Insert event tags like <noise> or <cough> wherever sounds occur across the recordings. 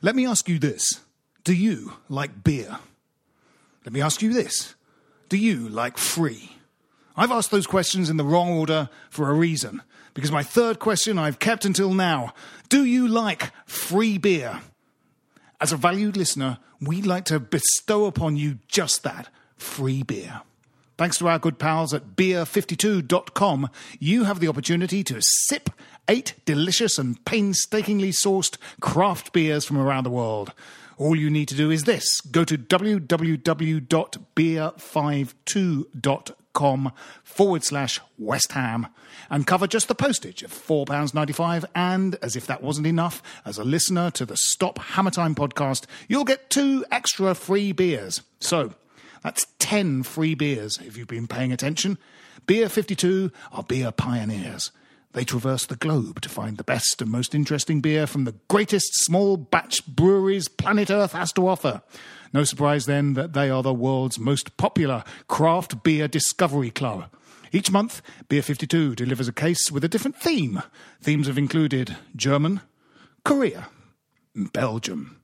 Let me ask you this Do you like beer? Let me ask you this Do you like free? I've asked those questions in the wrong order for a reason. Because my third question I've kept until now Do you like free beer? As a valued listener, we'd like to bestow upon you just that free beer. Thanks to our good pals at beer52.com, you have the opportunity to sip eight delicious and painstakingly sourced craft beers from around the world. All you need to do is this go to www.beer52.com forward slash West Ham and cover just the postage of £4.95. And as if that wasn't enough, as a listener to the Stop Hammer Time podcast, you'll get two extra free beers. So, that's 10 free beers if you've been paying attention. Beer 52 are beer pioneers. They traverse the globe to find the best and most interesting beer from the greatest small batch breweries planet Earth has to offer. No surprise then that they are the world's most popular craft beer discovery club. Each month, Beer 52 delivers a case with a different theme. Themes have included German, Korea, Belgium,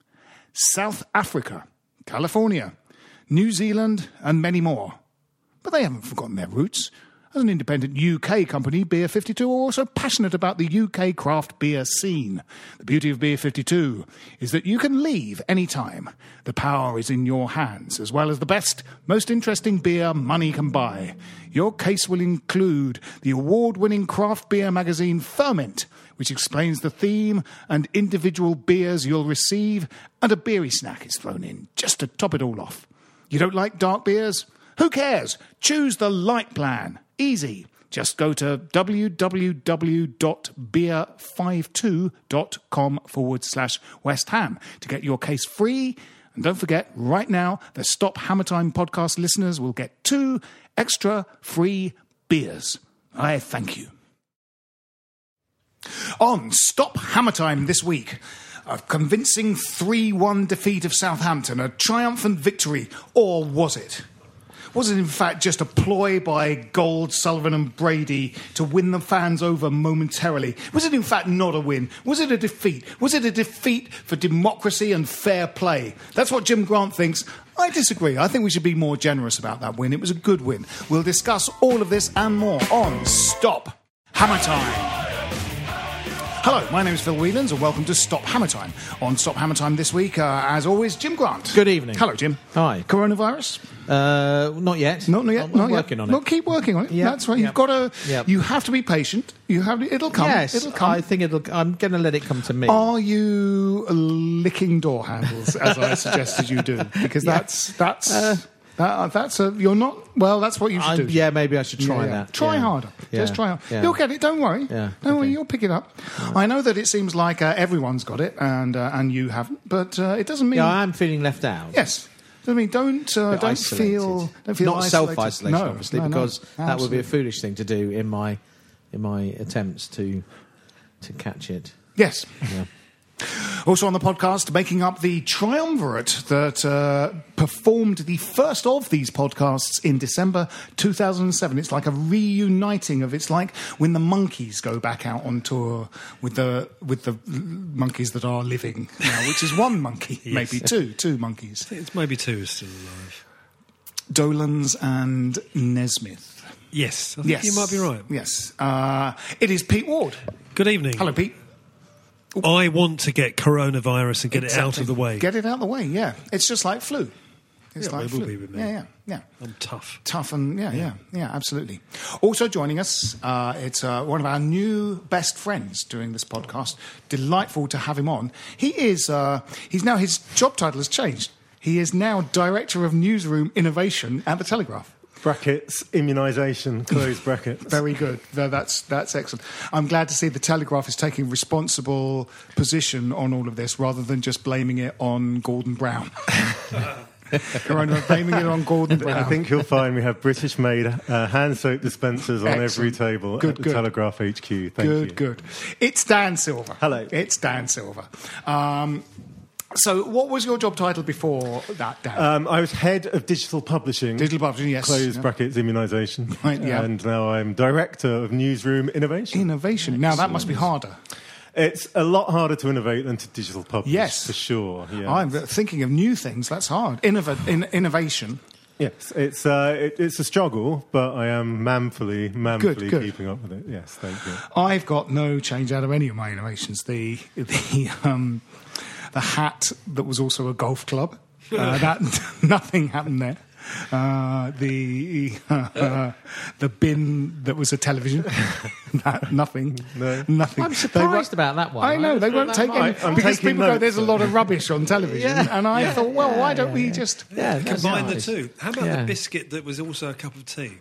South Africa, California, New Zealand, and many more. But they haven't forgotten their roots. As an independent UK company, Beer 52 are also passionate about the UK craft beer scene. The beauty of Beer 52 is that you can leave any time. The power is in your hands, as well as the best, most interesting beer money can buy. Your case will include the award winning craft beer magazine Ferment, which explains the theme and individual beers you'll receive, and a beery snack is thrown in just to top it all off. You don't like dark beers? Who cares? Choose the light plan. Easy. Just go to www.beer52.com forward slash West Ham to get your case free. And don't forget, right now, the Stop Hammer Time podcast listeners will get two extra free beers. I thank you. On Stop Hammer Time this week, a convincing 3 1 defeat of Southampton, a triumphant victory, or was it? Was it in fact just a ploy by Gold, Sullivan, and Brady to win the fans over momentarily? Was it in fact not a win? Was it a defeat? Was it a defeat for democracy and fair play? That's what Jim Grant thinks. I disagree. I think we should be more generous about that win. It was a good win. We'll discuss all of this and more on Stop Hammer Time. Hello, my name is Phil Whelans, and welcome to Stop Hammer Time. On Stop Hammer Time this week, uh, as always, Jim Grant. Good evening. Hello, Jim. Hi. Coronavirus? Uh, not yet. Not, not yet. I'm, not I'm yet. working on it. keep working on it. Yeah, That's right. yeah. You've got to. Yeah. You have to be patient. You have. It'll come. yes, It'll come. I think it'll. I'm going to let it come to me. Are you licking door handles as I suggested you do? Because <laughs> that's that's that, that's a you're not well. That's what you should I- do. yeah, maybe I should try Yeah, yeah. that. Try Yeah. harder. Just try harder. You'll get it. Don't worry. Yeah, Don't worry. You'll pick it up. I know that it seems like uh, everyone's got it and uh, and you haven't, but uh, it doesn't mean. yeah, I am feeling left out. Yes. I mean, don't uh, don't isolated. feel don't feel not isolated. self-isolation, No, obviously, no, no. because that would be a foolish thing to do in my in my attempts to to catch it. yes. Yeah. Also on the podcast, making up the triumvirate that uh, performed the first of these podcasts in December 2007. It's like a reuniting of it's like when the Monkees go back out on tour with the with the Monkees that are living, now, which is one monkey, <laughs> maybe two, two monkeys. It's maybe two is still alive. Dolenz and Nesmith. Yes, I think Yes, you might be right. Yes, uh, it is Pete Ward. Good evening. Hello, Pete. I want to get coronavirus and get it out of the way. Get it out of the way. Yeah, it's just like flu. It's Yeah, like it will flu. be with me. Yeah, yeah, yeah. I'm tough. Tough and yeah, yeah, yeah, absolutely. Also joining us, uh, it's uh, one of our new best friends doing this podcast. Delightful to have him on. He is. Uh, he's now his job title has changed. He is now director of newsroom innovation at the Telegraph. Brackets immunisation close brackets. <laughs> Very good. That's that's excellent. I'm glad to see the Telegraph is taking responsible position on all of this rather than just blaming it on Gordon Brown. <laughs> Blaming it on Gordon Brown. I think you'll find we have British-made uh, hand soap dispensers on every table Good, at the good. Telegraph HQ. Thank good, you. Good, good. It's Dan Silver. Hello. It's Dan Silver. Um, so, what was your job title before that, Dan? Um, I was head of digital publishing. Digital publishing, yes. Close Yeah. brackets immunisation. Right, yeah. And now I'm director of newsroom innovation. Innovation. Now, that must be harder. it's a lot harder to innovate than to digital publish. Yes. for sure. Yeah. I'm thinking of new things. That's hard. Innova- in- innovation. Yes, it's uh, it, it's a struggle, but I am manfully, manfully good. keeping up with it. Yes, thank you. I've got no change out of any of my innovations. The the um, the hat that was also a golf club. Uh, that <laughs> nothing happened there. Uh, the uh, <laughs> the bin that was a television. <laughs> that, nothing. No. Nothing. I'm surprised won't- about that one. I know I they won't take might- any I'm because taking people go. notes, There's a lot of rubbish on television, Yeah. and I thought, well, why don't we just? Yeah, Combine nice. the two. How about Yeah. the biscuit that was also a cup of tea?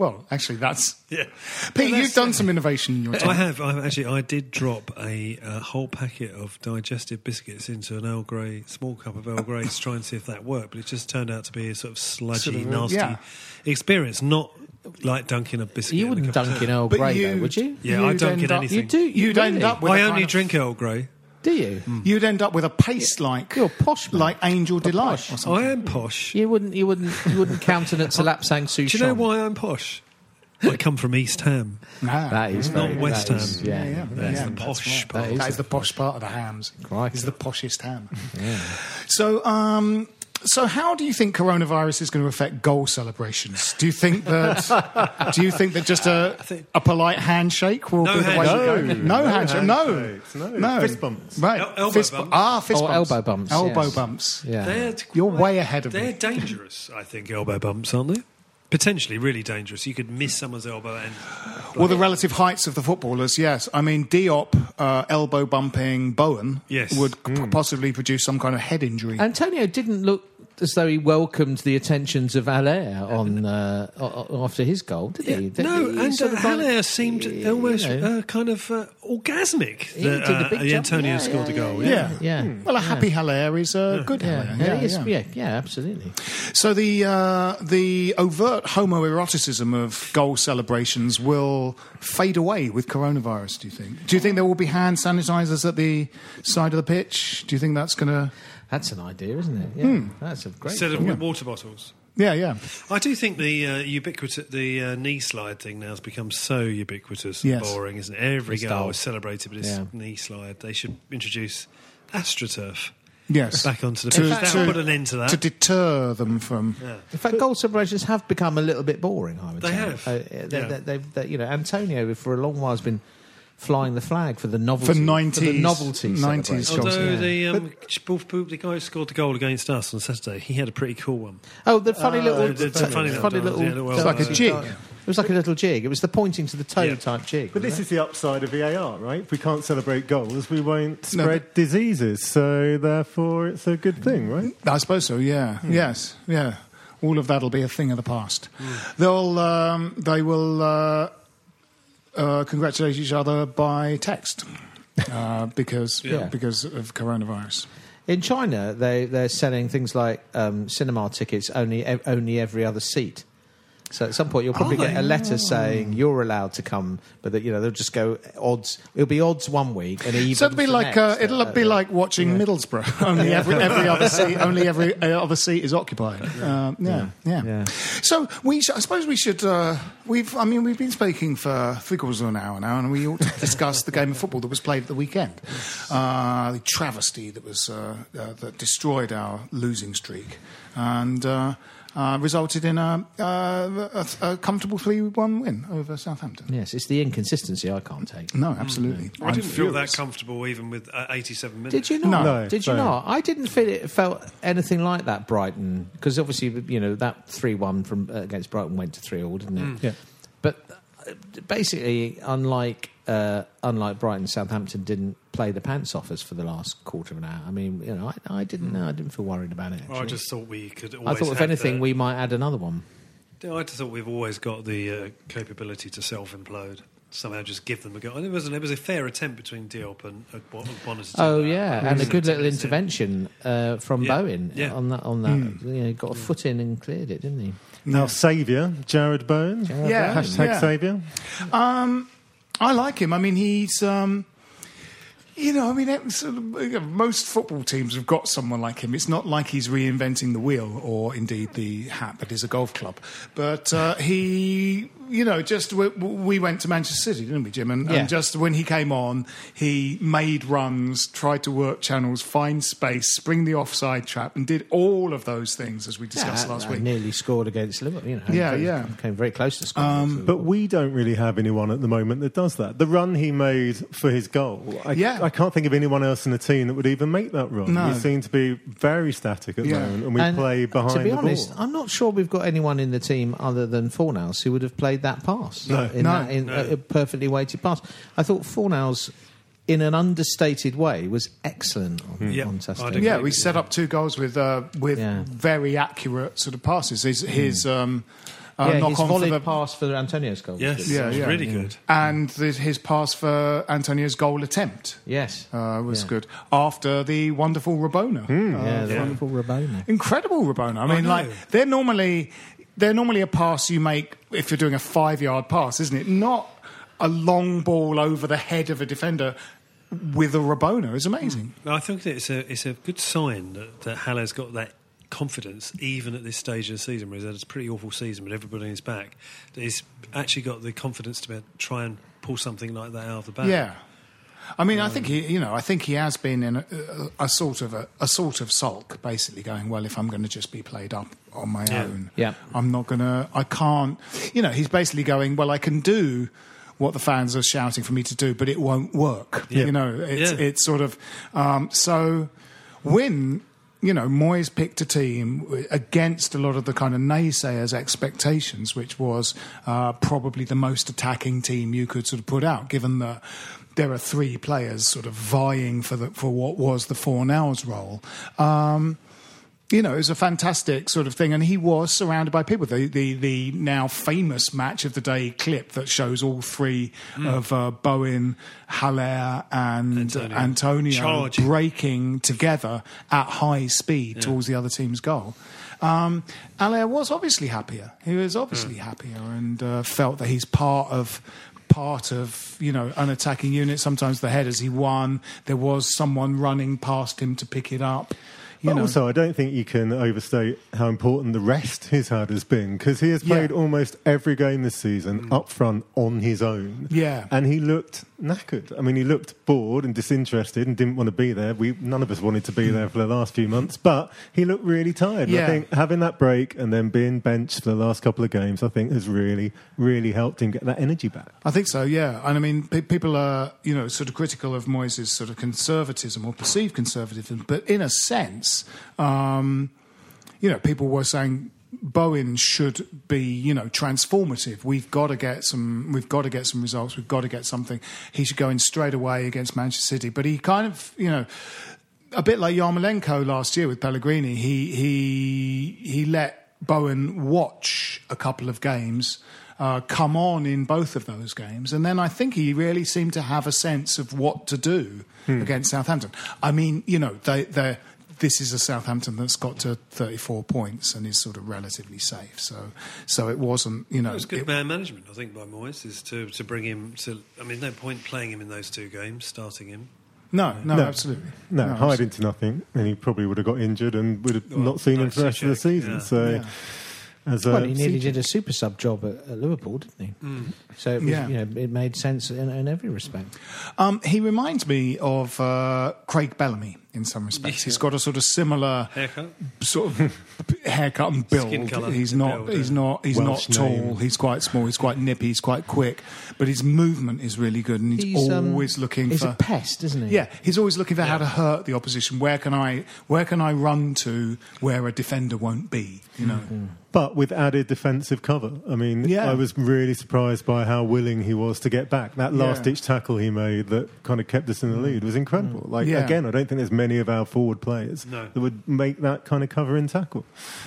Well, actually, that's <laughs> Yeah. Pete. Well, you've done some innovation in your time. I have. I actually. I did drop a, uh whole packet of digestive biscuits into an Earl Grey, small cup of Earl Grey, to try and see if that worked. But it just turned out to be a sort of sludgy, Sort of nasty yeah. experience. Not like dunking a biscuit. You in a wouldn't cup dunk tea. in Earl Grey, though, would you? Yeah, I You'd dunk in up- anything. You do. You You'd really? end up with a I kind only of- drink Earl Grey. Do you? You'd end up with a paste like You're posh man. like Angel Delight posh. or something. I am posh. You wouldn't. You wouldn't. You wouldn't countenance a <laughs> lapsang Souchong. Do you know why I'm posh? I come from East Ham. Ah. That is Not very, West that is- Ham. Yeah, Yeah, yeah. That's Yeah, the posh part. That is That is the- the posh part of the hams. Crikey. Is the poshest ham. So, um, so how do you think coronavirus is going to affect goal celebrations? Do you think that? <laughs> do you think that just a think- a polite handshake will No be the way handshake. to go? No, handshake. No, handshakes, no. Fist bumps. Right, El- elbow fist bu- bumps. Ah, fist Or bumps. elbow bumps, Elbow yes. bumps. Yeah. They're You're quite- way ahead of They're me. dangerous, I think, elbow bumps, aren't they? Potentially really dangerous. You could miss someone's elbow and. Well, the relative heights of the footballers, yes. I mean, Diop uh, elbow bumping Bowen Yes. would p- possibly produce some kind of head injury. Antonio didn't look as though he welcomed the attentions of Haller on uh, o- o- after his goal, did he? Did No, he and sort uh, of like- Haller seemed you almost know, uh, kind of uh, orgasmic He that uh, big. Antonio Yeah, scored a yeah, goal. yeah. yeah. Well, a happy Haller is a good Yeah, Haller. yeah, he is- yeah, yeah, absolutely. So the uh, the overt homoeroticism of goal celebrations will fade away with coronavirus. Do you think? Do you think there will be hand sanitizers at the side of the pitch? Do you think that's going to? That's an idea, isn't it? Yeah, Hmm. that's a great. Instead of thought. with water bottles. Yeah, yeah. I do think the uh, ubiquitous, the uh, knee slide thing now has become so ubiquitous and Yes. boring, isn't it? Every It's goal is celebrated with this Yeah. knee slide. They should introduce AstroTurf Yes. back onto the To- pitch. That to- would put an end to that. to deter them from. In fact, goal celebrations have become a little bit boring. I would They say. have. Uh, they, Yeah. they, they've- they- you know, Antonio for a long while has been flying the flag for the novelty For 90s the novelty 90s celebration. Although yeah. the, um, Boop Boop, the guy who scored the goal against us on Saturday, he had a pretty cool one. Oh, the funny little, the- the funny little dance, yeah, little It's like a Uh, jig. It was like a little jig. It was the pointing to the toe Yeah. type jig. But this wasn't is the upside of VAR, right? If we can't celebrate goals, we won't No, spread diseases. So therefore, it's a good thing, right? I suppose so. Yeah. Yes. Yeah. All of that'll be a thing of the past. They'll. Um, they will. Uh, uh, congratulate each other by text uh, <laughs> because Yeah. because of coronavirus. In China, they they're selling things like um, cinema tickets only only every other seat. So at some point you'll probably Are get a letter saying you're allowed to come, but that you know they'll just go odds. It'll be odds one week and even. So it'll be like uh, it'll be like watching Middlesbrough. <laughs> only every every other seat, <laughs> only every uh, other seat is occupied. Uh, yeah, yeah, Yeah. So we, sh- I suppose we should. Uh, we've, I mean, we've been speaking for three quarters of an hour now, and we ought to discuss the game of football that was played at the weekend. Uh, the travesty that was uh, uh, that destroyed our losing streak, and. Uh, resulted in a, uh, a, a comfortable 3 1 win over Southampton. Yes, it's the inconsistency I can't take. No, absolutely. I I'm didn't feel that comfortable even with uh, 87 minutes. Did you not? No. Did you No. not? I didn't feel it felt anything like that. Brighton, because obviously you know that three one from uh, against Brighton went to three all, didn't it? Yeah. But basically, unlike uh, unlike Brighton, Southampton didn't play the pants off us for the last quarter of an hour. I mean, you know, I, I didn't know. I didn't feel worried about it. Well, I just thought we could. I Always thought if anything, the- we might add another one. Yeah, I just thought we've always got the uh, capability to self-implode. Somehow, just give them a go. And it was an, it was a fair attempt between Diop and uh, Bon- Bonner Oh that. yeah, and a good little intervention uh, from Yeah. Bowen Yeah. on that. On that, you know, got a foot in and cleared it, didn't he? Now, saviour, Jarrod Bowen. Yeah, Hashtag yeah. saviour. Um, I like him. I mean, he's. Um, you know, I mean, sort of, you know, most football teams have got someone like him. It's not like he's reinventing the wheel, or indeed the hat that is a golf club. But uh, he, you know, just we, we went to Manchester City, didn't we, Jim? And, Yeah. and just when he came on, he made runs, tried to work channels, find space, spring the offside trap, and did all of those things as we discussed Yeah, last I week. nearly scored against Liverpool. You know, Yeah, came, yeah. came very close to scoring. But we don't really have anyone at the moment that does that. The run he made for his goal, I, Yeah. I can't think of anyone else in the team that would even make that run. No. We seem to be very static at the Yeah. moment, and we And play behind To be the honest, ball. I'm not sure we've got anyone in the team other than Fornals who would have played that pass. No. in No, that, in a, a perfectly weighted pass. I thought Fornals, in an understated way, was excellent on, Yeah, on I'd Saturday. agree. Yeah, we set up two goals with uh, with Yeah. very accurate sort of passes. His, his um, uh, yeah, knock his on for the pass for Antonio's goal. Yes, good. Yeah, it was yeah. really Yeah. good. and the, his pass for Antonio's goal attempt Yes. uh, was Yeah. good after the wonderful Rabona. Uh, Yeah, the Yeah. wonderful Rabona. Incredible Rabona. I mean, know. like they're normally they're normally a pass you make if you're doing a five yard pass, isn't it? Not a long ball over the head of a defender with a Rabona. It's amazing. No, I think it's a it's a good sign that, that Haller's got that confidence even at this stage of the season where he's had a pretty awful season but everybody in his back that he's actually got the confidence to be able to try and pull something like that out of the bag. Yeah. I mean, I think he, you know, I think he has been in a, a, a sort of a, a sort of sulk, basically going, well, if I'm going to just be played up on my Yeah. own, Yeah. I'm not going to, I can't, you know, he's basically going, well, I can do what the fans are shouting for me to do, but it won't work. Yeah. You know, it's Yeah. it's sort of um, so when. You know, Moyes picked a team against a lot of the kind of naysayers' expectations, which was uh, probably the most attacking team you could sort of put out, given that there are three players sort of vying for the, for what was the Fornals role. Um, you know, it was a fantastic sort of thing, and he was surrounded by people. The the, the now famous match of the day clip that shows all three of uh, Bowen, Haller, and Antonio. Antonio, breaking together at high speed towards the other team's goal. Um, Haller was obviously happier. He was obviously happier, and uh, felt that he's part of part of you know an attacking unit. Sometimes the headers he won. There was someone running past him to pick it up. You But know. also, I don't think you can overstate how important the rest he's had has been because he has Yeah. played almost every game this season mm. up front on his own. Yeah. and he looked knackered. I mean, he looked bored and disinterested and didn't want to be there. We none of us wanted to be mm. there for the last few months, but he looked really tired. Yeah. I think having that break and then being benched for the last couple of games, I think has really, really helped him get that energy back. I think so, yeah. And I mean, pe- people are, you know, sort of critical of Moyes' sort of conservatism or perceived conservatism, but in a sense, um, you know, people were saying Bowen should be, you know, transformative. We've got to get some. We've got to get some results. We've got to get something. He should go in straight away against Manchester City. But he kind of, you know, a bit like Yarmolenko last year with Pellegrini. He he he let Bowen watch a couple of games. Uh, come on in both of those games, and then I think he really seemed to have a sense of what to do against Southampton. I mean, you know, they they this is a Southampton that's got to 34 points and is sort of relatively safe. So, so it wasn't, you know, It was good it- man management, I think, by Moyes, is to, to bring him to. I mean, no point playing him in those two games, starting him. no, no, No. absolutely, No, hide into nothing, and he probably would have got injured and would have Well, not seen him like for the rest of the season. yeah. So, Yeah. as Well, he nearly Soucek- did a super sub job at, at Liverpool, didn't he? So it was, Yeah. you know, it made sense in, in every respect. Um, he reminds me of uh, Craig Bellamy in some respects. He's got a sort of similar Haircut? sort of haircut and build. Skin colour he's not. build, he's not. He's Welsh not tall. name. He's quite small. He's quite nippy. He's quite quick. But his movement is really good, and he's, um, always looking He's for. a pest, isn't he? yeah, he's always looking for how to hurt the opposition. Where can I? Where can I run to where a defender won't be? You know. but with added defensive cover. I mean, Yeah. I was really surprised by how willing he was to get back. That last Yeah. ditch tackle he made that kind of kept us in the lead was incredible. Like Yeah. again, I don't think there's many of our forward players No. that would make that kind of cover and tackle.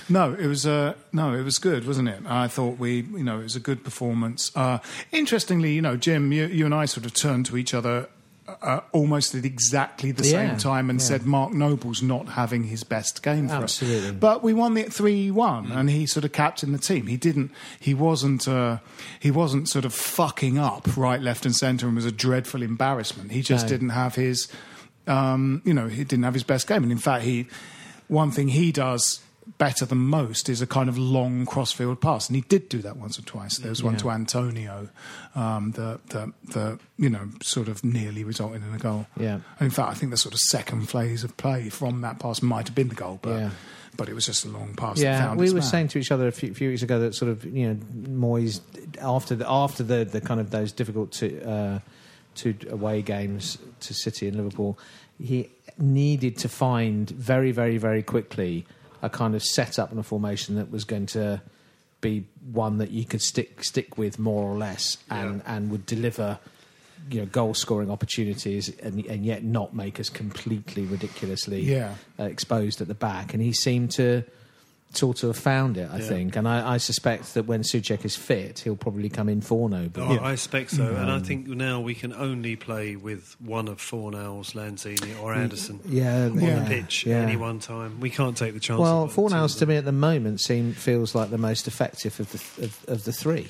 No, it was uh, no, it was good, wasn't it? I thought we, you know, it was a good performance. Uh, interestingly, you know, Jim, you, you and I sort of turned to each other. Uh, almost at exactly the Yeah, same time, and yeah. said Mark Noble's not having his best game for us. Absolutely. us. But we won it three one, and he sort of captained the team. He didn't. He wasn't. Uh, he wasn't sort of fucking up right, left, and centre, and was a dreadful embarrassment. He just No. didn't have his. Um, you know, he didn't have his best game, and in fact, he. One thing he does better than most is a kind of long crossfield pass, and he did do that once or twice. There was one Yeah. to Antonio, um, that that that you know sort of nearly resulted in a goal. Yeah. And in fact, I think the sort of second phase of play from that pass might have been the goal, but Yeah. but it was just a long pass. Yeah, found we were man. saying to each other a few, few weeks ago that sort of you know Moyes after the after the, the kind of those difficult two, uh, two away games to City and Liverpool, he needed to find very very very quickly a kind of setup and a formation that was going to be one that you could stick stick with more or less and and would deliver you know goal scoring opportunities and, and yet not make us completely ridiculously Yeah. uh, exposed at the back and he seemed to sort of found it I Yeah. think and I, I suspect that when Soucek is fit he'll probably come in for no but Oh, I expect so, and I um, think now we can only play with one of Fornals, Lanzini, or mm, Anderson yeah on yeah, the pitch yeah. at any one time. We can't take the chance. well of it. Fornals to me at the moment seem feels like the most effective of the of, of the three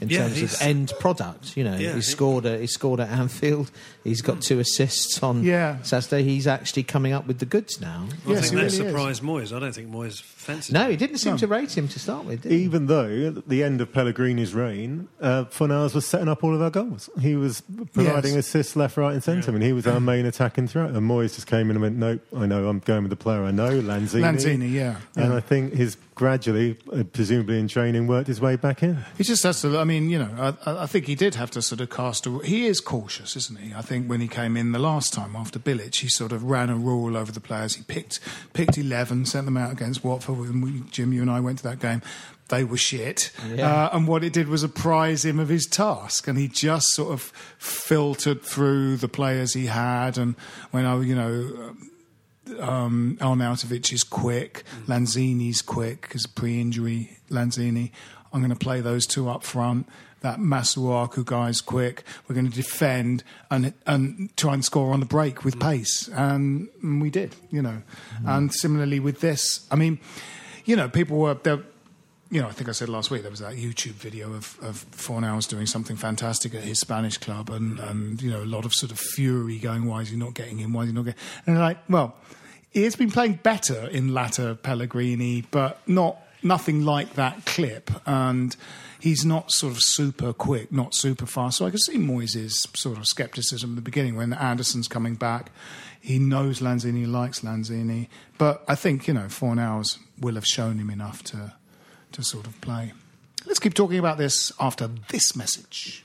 in Yeah, terms of end product you know Yeah, he he- scored at he scored at Anfield he's got two assists on Yeah. Saturday he's actually coming up with the goods now I Yes, think that really is. surprised Moyes. I don't think Moyes fancied. no he didn't seem No. to rate him to start with did he? Even though at the end of Pellegrini's reign, uh, Fornals was setting up all of our goals. He was providing Yes. assists left, right, and centre, and he was our main attacking threat. And Moyes just came in and went, "Nope, I know, I'm going with the player I know, Lanzini." Lanzini, yeah, And yeah. I think his gradually, uh, presumably in training, worked his way back in. He just has to. I mean, you know, I- I, I think he did have to sort of cast a. He is cautious, isn't he? I think when he came in the last time after Bilic, he sort of ran a rule over the players. He picked picked eleven, sent them out against Watford. When we, Jim, you and I went to that game, they were shit. Yeah. Uh, and what it did was apprise him of his task, and he just sort of filtered through the players he had. And when I, you know. Um, Arnautovic is quick. Lanzini's quick because pre-injury Lanzini. I'm going to play those two up front. That Masuaku guy's quick. We're going to defend and and try and score on the break with mm. pace, and, and we did. You know, mm. and similarly with this, I mean, you know, people were there. You know, I think I said last week there was that YouTube video of of Fornals doing something fantastic at his Spanish club, and mm. and you know a lot of sort of fury going, why is he not getting in? Why is he not getting? And like, well, he has been playing better in latter Pellegrini, but not nothing like that clip. And he's not sort of super quick, not super fast. So I can see Moyes' sort of scepticism at the beginning when Anderson's coming back. He knows Lanzini likes Lanzini, but I think you know Fornals will have shown him enough to to sort of play. Let's keep talking about this after this message.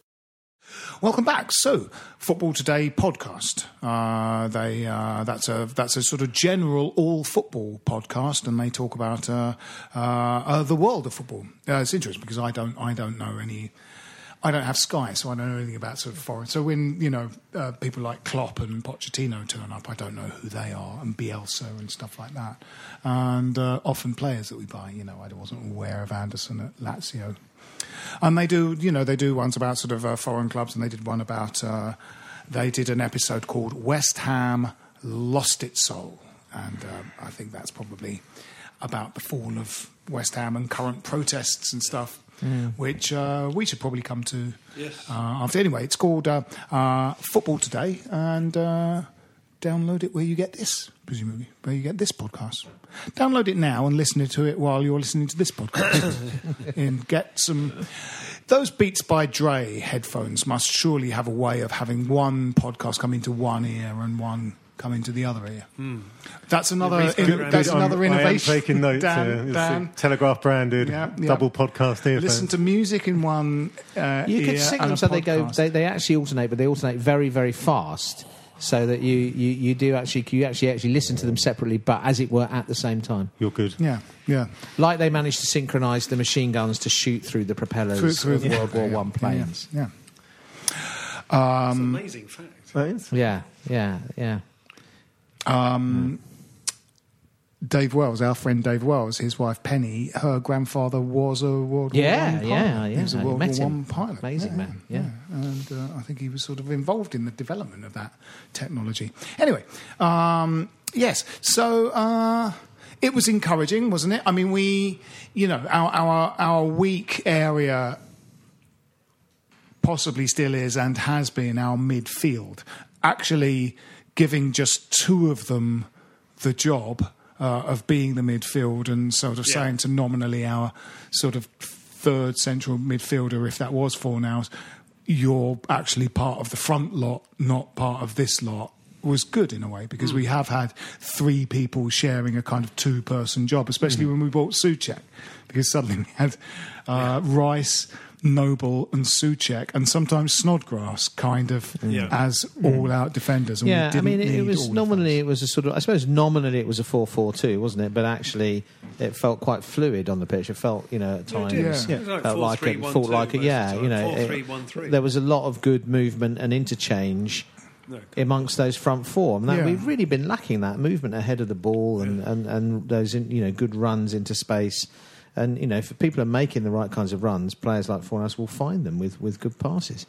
Welcome back. So, Football Today podcast. Uh, they uh, that's a that's a sort of general all football podcast, and they talk about uh, uh, uh, the world of football. Uh, it's interesting because I don't I don't know any. I don't have Sky, so I don't know anything about sort of foreign. So when you know people like Klopp and Pochettino turn up, I don't know who they are, and Bielsa and stuff like that, and often players that we buy. You know, I wasn't aware of Anderson at Lazio, and they do. You know, they do ones about sort of uh, foreign clubs, and they did one about. Uh, they did an episode called West Ham Lost Its Soul, and um, I think that's probably about the fall of West Ham and current protests and stuff, which uh, we should probably come to Yes. uh, after. Anyway, it's called uh, uh, Football Today, and uh, download it where you get this, presumably, where you get this podcast. Download it now and listen to it while you're listening to this podcast. <laughs> and get some. Those Beats by Dre headphones must surely have a way of having one podcast come into one ear and one come into the other ear. That's another. In- that's I'm- another I am innovation. taking <laughs> notes. Dan, uh, Dan, Telegraph branded Yeah, yeah. double podcast earphones. Listen to music in one uh, You ear can sync them a so they go. They, they actually alternate, but they alternate very, very fast, so that you, you, you do actually you actually actually listen to them separately, but as it were at the same time. You're good. yeah, yeah. Like they managed to synchronise the machine guns to shoot through the propellers Through- through of the- World War yeah, One yeah, planes. Yeah. It's an amazing fact. That is. Yeah, yeah, yeah. Um, Dave Wells, our friend Dave Wells, his wife Penny, her grandfather was a World Yeah, War One pilot. yeah, He was a yeah. World War. One pilot. Amazing man, yeah. And uh, I think he was sort of involved in the development of that technology. Anyway, um, yes. So uh, it was encouraging, wasn't it? I mean, we, you know, our our our weak area possibly still is and has been our midfield. Actually, giving just two of them the job uh, of being the midfield and sort of Yeah. saying to nominally our sort of third central midfielder, if that was Fornals, you're actually part of the front lot, not part of this lot. Was good in a way because we have had three people sharing a kind of two person job, especially when we bought Soucek, because suddenly we had uh, Rice, Noble, and Soucek, and sometimes Snodgrass kind of mm. Yeah. as mm. all out defenders. And Yeah, I didn't mean, it, it was nominally it was a sort of I suppose nominally it was a four four two, wasn't it? But actually, it felt quite fluid on the pitch. It felt, you know, at Yeah, it times did. Yeah. It was like felt four, like three, it one, felt two like it. Yeah, you know, Four, it- three, one, three. there was a lot of good movement and interchange No. amongst those front four. And that, Yeah. we've really been lacking that movement ahead of the ball and, and, and those in, you know good runs into space. And you know, if people are making the right kinds of runs, players like Fornals will find them with, with good passes.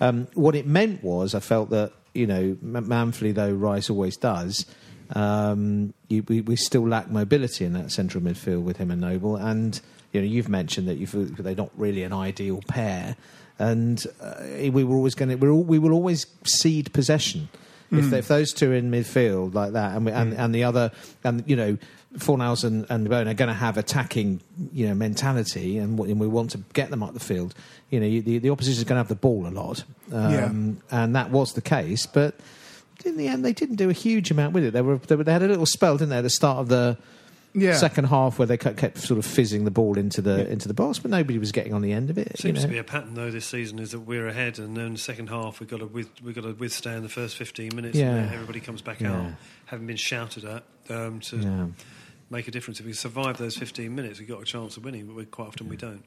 Um, what it meant was, I felt that you know, manfully though Rice always does, um, you, we, we still lack mobility in that central midfield with him and Noble. And you know, you've mentioned that you feel that they're not really an ideal pair, and uh, we were always going to we we will always cede possession. If, if those two in midfield like that, and we, and, and the other, and you know, Fornals and and Bowen are going to have attacking, you know, mentality, and, and we want to get them up the field. You know, you, the the opposition is going to have the ball a lot, um, and that was the case. But in the end, they didn't do a huge amount with it. They were they, were, they had a little spell, didn't they, at the start of the Yeah. second half where they kept, kept sort of fizzing the ball into the into the box, but nobody was getting on the end of it. Seems you know. to be a pattern though this season is that we're ahead, and then the second half we've got to with, we've got to withstand the first fifteen minutes. Yeah. and then everybody comes back Yeah. out, having been shouted at, um, to Yeah. make a difference. If we survive those fifteen minutes, we've got a chance of winning, but we, quite often we don't.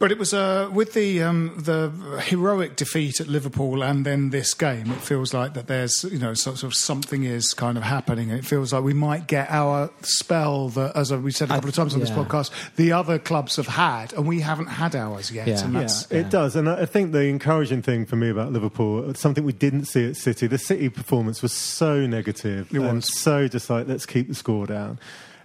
But it was uh, with the um, the heroic defeat at Liverpool and then this game. It feels like that there's you know sort of something is kind of happening. It feels like we might get our spell that, as we said a couple of times on this podcast, the other clubs have had, and we haven't had ours yet. Yeah. And Yeah, that's, it does. And I I think the encouraging thing for me about Liverpool, something we didn't see at City, the City performance was so negative It and was. so just like, let's keep the score down.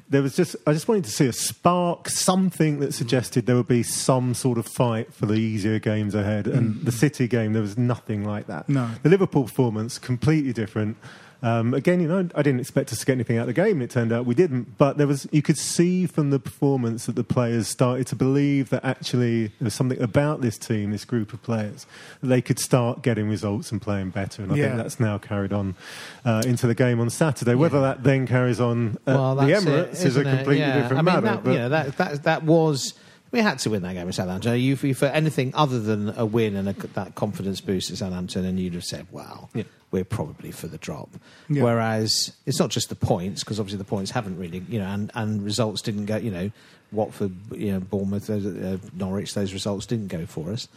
There was just, I just wanted to see a spark, something that suggested there would be some sort of fight for the easier games ahead. And mm. the City game, there was nothing like that. No. The Liverpool performance, completely different. Um, again, you know, I didn't expect us to get anything out of the game, it turned out we didn't. But there was, you could see from the performance that the players started to believe that actually there was something about this team, this group of players, that they could start getting results and playing better. And I Yeah. think that's now carried on uh, into the game on Saturday. Whether that then carries on at well, the Emirates it, is a isn't it? completely Yeah. different I mean, matter. That, but- you know, that, that, that was. We had to win that game at Southampton. You, you, for anything other than a win and a, that confidence boost at Southampton, and you'd have said, "Well, Yeah. we're probably for the drop." Yeah. Whereas it's not just the points, because obviously the points haven't really, you know, and, and results didn't go. You know, Watford, you know, Bournemouth, uh, Norwich, those results didn't go for us.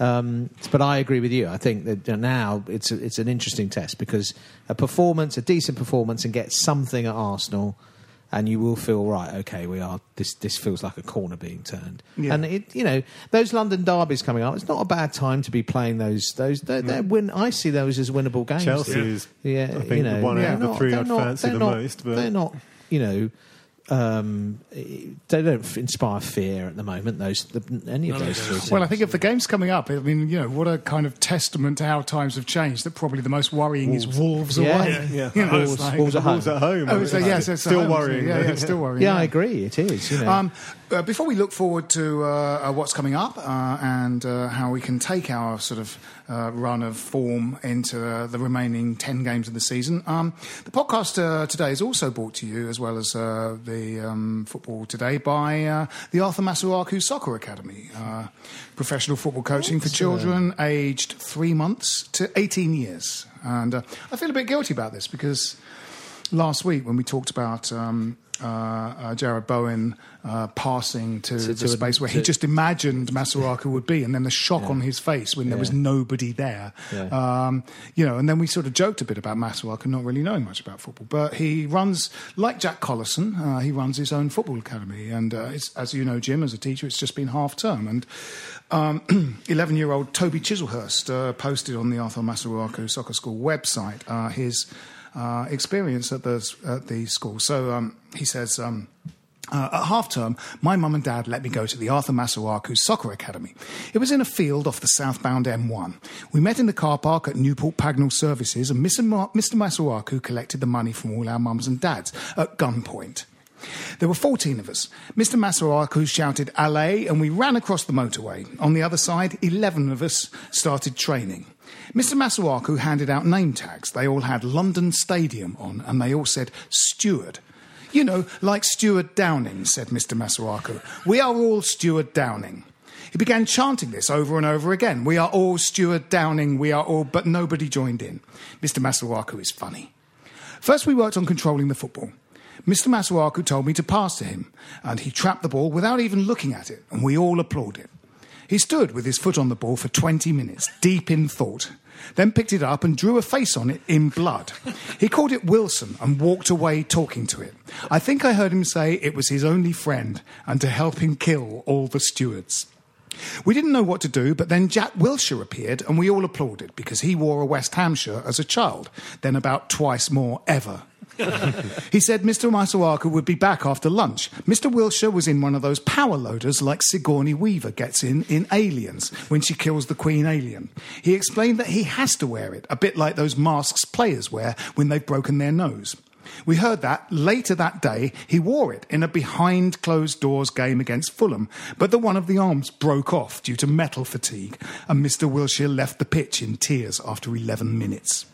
Um, but I agree with you. I think that now it's a, it's an interesting test because a performance, a decent performance, and get something at Arsenal, and you will feel right. Okay, we are. This this feels like a corner being turned. Yeah. And it, you know, those London derbies coming up. It's not a bad time to be playing those. Those they're, they're win. I see those as winnable games. Chelsea is, Yeah, I think, you know, one out of the not- three I'd not- fancy the not- most. But They're not, you know, um, they don't inspire fear at the moment. Those the, any of None of those those. three. Well, I think if the game's coming up, I mean, you know, what a kind of testament to how times have changed. That probably the most worrying is Wolves Yeah. away. Yeah. <laughs> You know, Wolves- like- Wolves at home. Wolves at home. Oh, so yes, it's still home, worrying. Yeah, yeah, it's still worrying. yeah, I agree. It is. You know. Um, uh, before we look forward to uh, uh, what's coming up uh, and uh, how we can take our sort of uh, run of form into uh, the remaining 10 games of the season, um, the podcast uh, today is also brought to you, as well as uh, the um, football today, by uh, the Arthur Masuaku Soccer Academy, uh, professional football coaching for children aged three months to 18 years. And uh, I feel a bit guilty about this because last week when we talked about um, uh, uh, Jarrod Bowen uh, passing to, the to a- space where he just imagined Masuaku would be, and then the shock on his face when there was nobody there. Yeah. Um, you know, and then we sort of joked a bit about Masuaku not really knowing much about football, but he runs like Jack Collison. Uh, he runs his own football academy, and uh, it's, as you know, Jim, as a teacher, it's just been half term, and um, <clears throat> 11 year old Toby Chiselhurst uh, posted on the Arthur Masuaku Soccer School website uh, his uh, experience at the, at the school. So um, he says. Um, uh, at half term, my mum and dad let me go to the Arthur Masuaku Soccer Academy. It was in a field off the southbound M1. We met in the car park at Newport Pagnell Services, and Mr. Ma- collected the money from all our mums and dads at gunpoint. There were 14 of us. Mr. Masuaku shouted alley, and we ran across the motorway. On the other side, 11 of us started training. Mr. Masuaku handed out name tags. They all had London Stadium on, and they all said Steward. You know, like Stuart Downing, said Mr. Masuaku. We are all Stuart Downing. He began chanting this over and over again. We are all Stuart Downing, we are all, but nobody joined in. Mr. Masuaku is funny. First, we worked on controlling the football. Mr. Masuaku told me to pass to him, and he trapped the ball without even looking at it, and we all applauded. He stood with his foot on the ball for 20 minutes, deep in thought, then picked it up and drew a face on it in blood. He called it Wilson and walked away talking to it. I think I heard him say it was his only friend and to help him kill all the stewards. We didn't know what to do, but then Jack Wilshere appeared and we all applauded because he wore a West Ham shirt as a child, then about twice more ever. <laughs> he said Mr. Masuaku would be back after lunch. Mr. Wilshere was in one of those power loaders like Sigourney Weaver gets in in Aliens when she kills the Queen Alien. He explained that he has to wear it, a bit like those masks players wear when they've broken their nose. We heard that later that day he wore it in a behind closed doors game against Fulham, but the one of the arms broke off due to metal fatigue, and Mr. Wilshere left the pitch in tears after 11 minutes.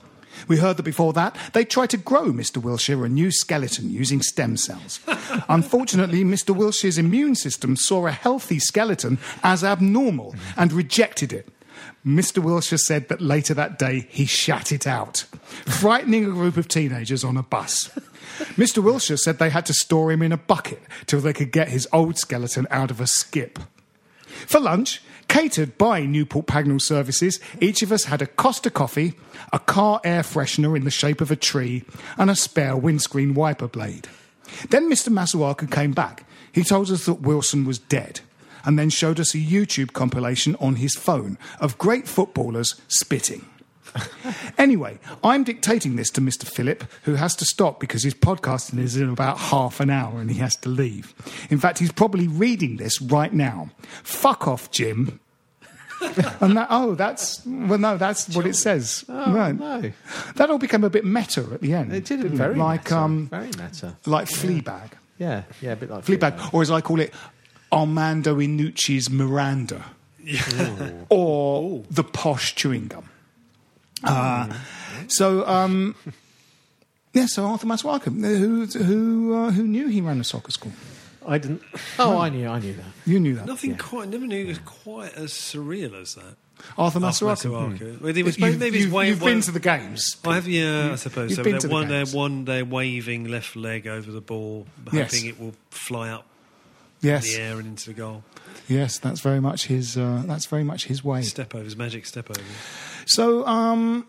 We heard that before that, they tried to grow Mr. Wilshere a new skeleton using stem cells. <laughs> Unfortunately, Mr. Wilshere's immune system saw a healthy skeleton as abnormal and rejected it. Mr. Wilshere said that later that day he shat it out, frightening a group of teenagers on a bus. Mr. Wilshere said they had to store him in a bucket till they could get his old skeleton out of a skip. For lunch, catered by Newport Pagnell Services, each of us had a Costa coffee, a car air freshener in the shape of a tree, and a spare windscreen wiper blade. Then Mr. Masuaku came back. He told us that Wilson was dead, and then showed us a YouTube compilation on his phone of great footballers spitting. <laughs> Anyway, I'm dictating this to Mr. Philip, who has to stop because his podcasting is in about half an hour and he has to leave. In fact, he's probably reading this right now. Fuck off, Jim. <laughs> and that, oh, that's well, no, that's what it says. right. no. That all became a bit meta at the end. It did didn't very like meta, um, very meta. like Fleabag, Yeah, yeah, a bit like Fleabag, or as I call it, Armando Iannucci's Miranda, or the posh chewing gum. Uh, so, um, yeah, so Arthur Masuaku, who who uh, who knew he ran a soccer school? I didn't. Oh, I knew, I knew that. You knew that. Nothing quite. Never knew it was quite as surreal as that. Arthur Arthur Masuaku. Masuaku. Well, was- You've, maybe it's you've- way- you've way- been to the games. I have, yeah, I suppose. you've So been they're to the one, they're one, they're waving left leg over the ball, Yes. hoping it will fly up Yes, in the air and into the goal. yes, that's very much his. Uh, that's very much his way. Step overs, magic step overs. So, um,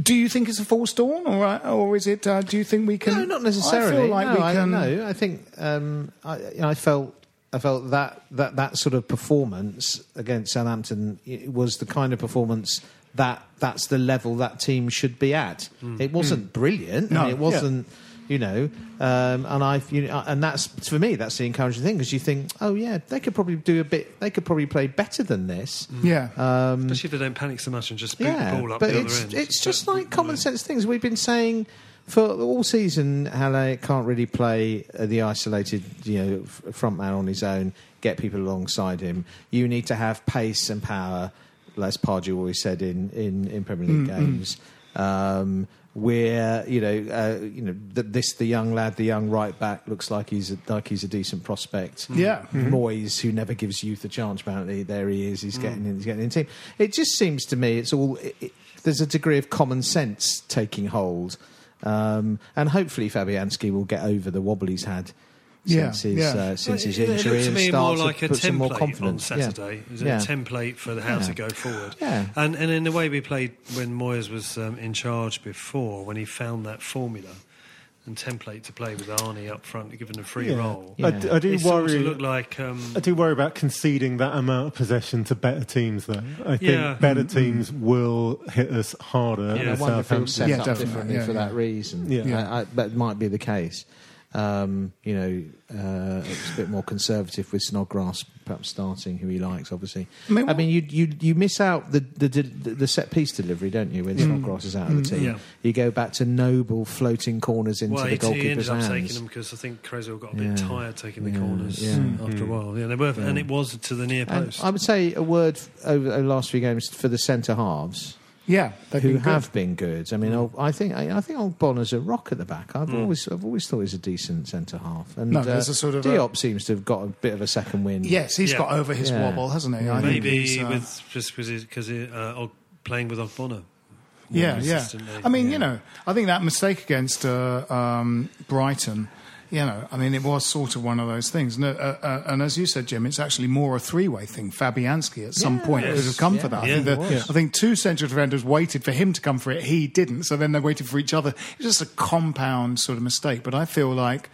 do you think it's a false dawn, or uh, or is it? Uh, do you think we can? No, not necessarily. I feel like no, we I, can. no, I think um, I, you know, I felt I felt that, that that sort of performance against Southampton it was the kind of performance that that's the level that team should be at. It wasn't brilliant. Hmm. No, I mean, it wasn't. You know, um, and I, you know, and that's for me. That's the encouraging thing because you think, oh yeah, they could probably do a bit. They could probably play better than this. Yeah. Um, Especially if they don't panic so much and just boot yeah, the ball up but the it's other end. it's just But, like common sense things we've been saying for all season. Haller can't really play uh, the isolated, you know, front man on his own. Get people alongside him. You need to have pace and power. Les Pardew always said in in, in Premier League games. Um, where you know, uh, you know, th- this the young lad, the young right back, looks like he's a, like he's a decent prospect. Yeah. Moyes, who never gives youth a chance, apparently there he is. He's getting in. He's getting in the team. It just seems to me it's all. It, it, there's a degree of common sense taking hold, um, and hopefully Fabianski will get over the wobble he's had Yeah, since his yeah. uh, since his it, injury looked to and me start more like to a put some more template on confidence. Yeah. Saturday. It was Yeah. a template for how Yeah. to go forward. Yeah. And and in the way we played when Moyes was um, in charge before, when he found that formula and template to play with Arnie up front, given a free Yeah. role. I, d- I do It worry. looked like um, I do worry about conceding that amount of possession to better teams, though. I think Yeah. better teams will hit us harder. Yeah. I than wonder Southampton. set Yeah, up definitely, differently yeah, for yeah. that reason. Yeah. Yeah. I, I, that might be the case. Um, you know, uh, it's a bit more conservative with Snodgrass perhaps starting, who he likes, obviously. I mean, I mean, you you you miss out the the, the, the set piece delivery, don't you? When Snodgrass is out of the team, Yeah. you go back to Noble floating corners into well, the he, he goalkeeper's ended up taking hands. them because I think Cresswell got a bit Yeah. tired taking the Yeah. corners Yeah. after a while. Yeah, they were, and it was to the near And post. I would say a word over the last few games for the centre halves. Yeah, they've who been good. have been good. I mean, old- I think I, I think old Bonner's a rock at the back. I've always I've always thought he's a decent centre half. And No, there's a sort of a- Diop seems to have got a bit of a second wind. Yes, he's Yeah. got over his Yeah. wobble, hasn't he? I think Maybe he's, uh, with just because uh, Og- playing with Ogbonna. Yeah, yeah. I mean, Yeah. you know, I think that mistake against uh, um, Brighton, you know, I mean, it was sort of one of those things. And, uh, uh, and as you said, Jim, it's actually more a three-way thing. Fabianski at some point Yes. could have come for Yeah. that. I, think the. I think two central defenders waited for him to come for it. He didn't, so then they waited for each other. It's just a compound sort of mistake. But I feel like.